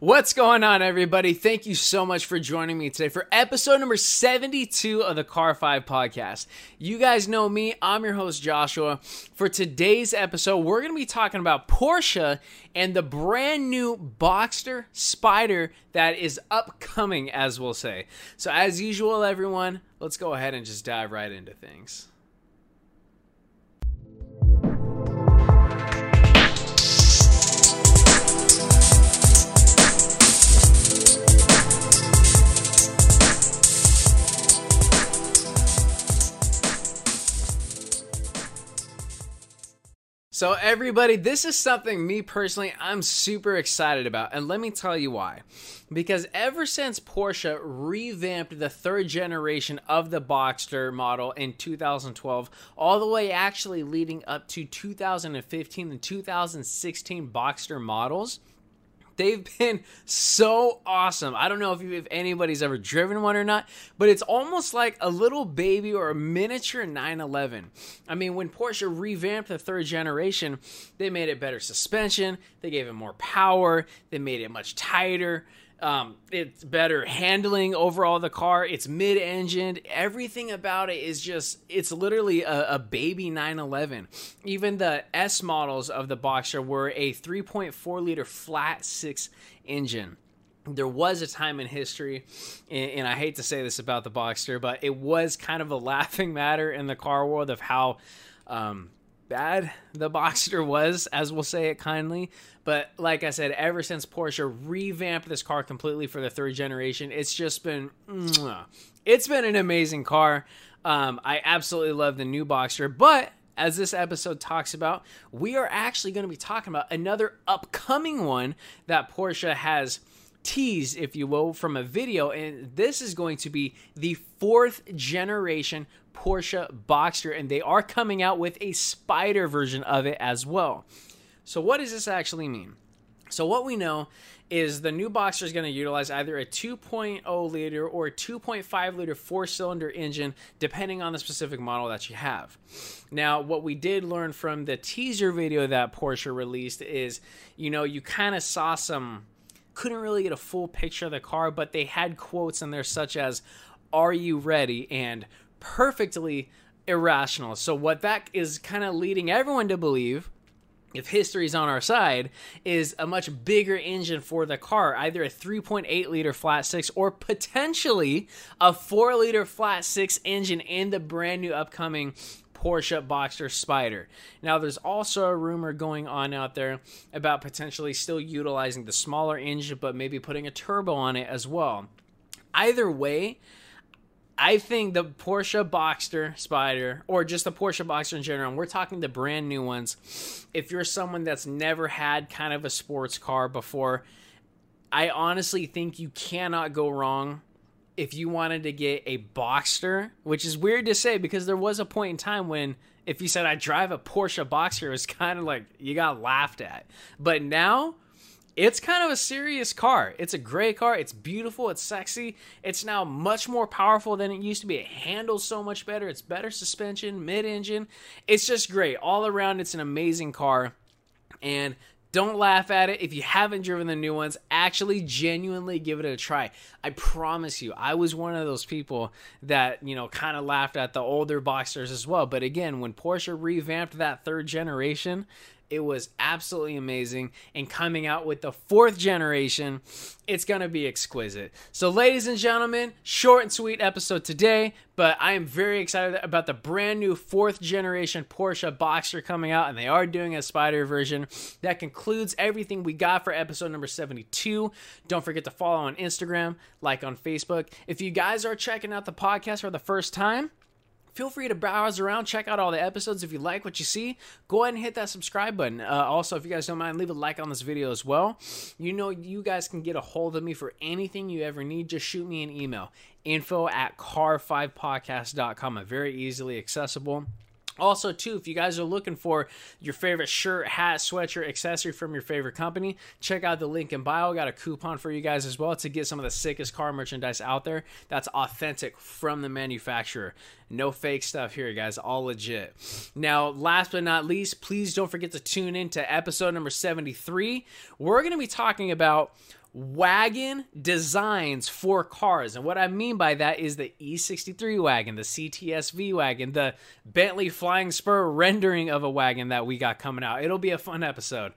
What's going on, everybody? Thank you so much for joining me today for episode number 72 of the Car 5 podcast. You guys know me, I'm your host, Joshua. For today's episode, we're going to be talking about Porsche and the brand new Boxster Spyder that is upcoming, as we'll say. So, as usual, everyone, let's go ahead and just dive right into things. So, everybody, this is something me personally I'm super excited about. And let me tell you why. Because ever since Porsche revamped the third generation of the Boxster model in 2012, all the way actually leading up to 2015 and 2016 Boxster models, They've been so awesome. I don't know if, you, if anybody's ever driven one or not, but it's almost like a little baby or a miniature 911. I mean, when Porsche revamped the third generation, they made it better suspension, they gave it more power, they made it much tighter. Um, it's better handling overall the car. It's mid-engined. Everything about it is just it's literally a, a, baby 911. Even the S models of the Boxster were a 3.4 liter flat six engine. There was a time in history, and, and I hate to say this about the Boxster, but it was kind of a laughing matter in the car world of how um, bad the Boxster was, as we'll say it kindly. But like I said, ever since Porsche revamped this car completely for the third generation, it's just been it's been an amazing car. Um, I absolutely love the new Boxster, but as this episode talks about, we are actually going to be talking about another upcoming one that Porsche has teased, if you will, from a video. And this is going to be the fourth generation Porsche Boxster, and they are coming out with a Spyder version of it as well. So, what does this actually mean? So, what we know is the new Boxster is going to utilize either a 2.0 liter or a 2.5 liter four cylinder engine, depending on the specific model that you have. Now, what we did learn from the teaser video that Porsche released is, you know, you kind of saw some, couldn't really get a full picture of the car, but they had quotes in there such as, Are you ready? and perfectly irrational. So, what that is kind of leading everyone to believe if history's on our side, is a much bigger engine for the car, either a 3.8 liter flat six or potentially a 4 liter flat six engine in the brand new upcoming Porsche Boxster Spyder. Now, there's also a rumor going on out there about potentially still utilizing the smaller engine, but maybe putting a turbo on it as well. Either way, I think the Porsche Boxster Spyder, or just the Porsche Boxster in general, we're talking the brand new ones. If you're someone that's never had kind of a sports car before, I honestly think you cannot go wrong if you wanted to get a Boxster, which is weird to say because there was a point in time when if you said I drive a Porsche Boxster, it was kind of like you got laughed at. But now it's kind of a serious car. It's a great car. It's beautiful. It's sexy. It's now much more powerful than it used to be. It handles so much better. It's better suspension, mid engine. It's just great. All around, it's an amazing car. And don't laugh at it. If you haven't driven the new ones, actually genuinely give it a try. I promise you, I was one of those people that, you know, kind of laughed at the older Boxsters as well. But again, when Porsche revamped that third generation, it was absolutely amazing. And coming out with the fourth generation, it's going to be exquisite. So, ladies and gentlemen, short and sweet episode today, but I am very excited about the brand new fourth generation Porsche Boxer coming out, and they are doing a Spyder version. That concludes everything we got for episode number 72. Don't forget to follow on Instagram, like on Facebook. If you guys are checking out the podcast for the first time, feel free to browse around, check out all the episodes. If you like what you see, go ahead and hit that subscribe button. Uh, also, if you guys don't mind, leave a like on this video as well. You know, you guys can get a hold of me for anything you ever need. Just shoot me an email info at car5podcast.com. I'm very easily accessible. Also, too, if you guys are looking for your favorite shirt, hat, sweatshirt, accessory from your favorite company, check out the link in bio. I Got a coupon for you guys as well to get some of the sickest car merchandise out there that's authentic from the manufacturer. No fake stuff here, guys. All legit. Now, last but not least, please don't forget to tune in to episode number 73. We're going to be talking about wagon designs for cars. And what I mean by that is the E63 wagon, the CTSV wagon, the Bentley Flying Spur rendering of a wagon that we got coming out. It'll be a fun episode.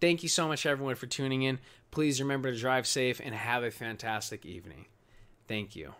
Thank you so much, everyone, for tuning in. Please remember to drive safe and have a fantastic evening. Thank you.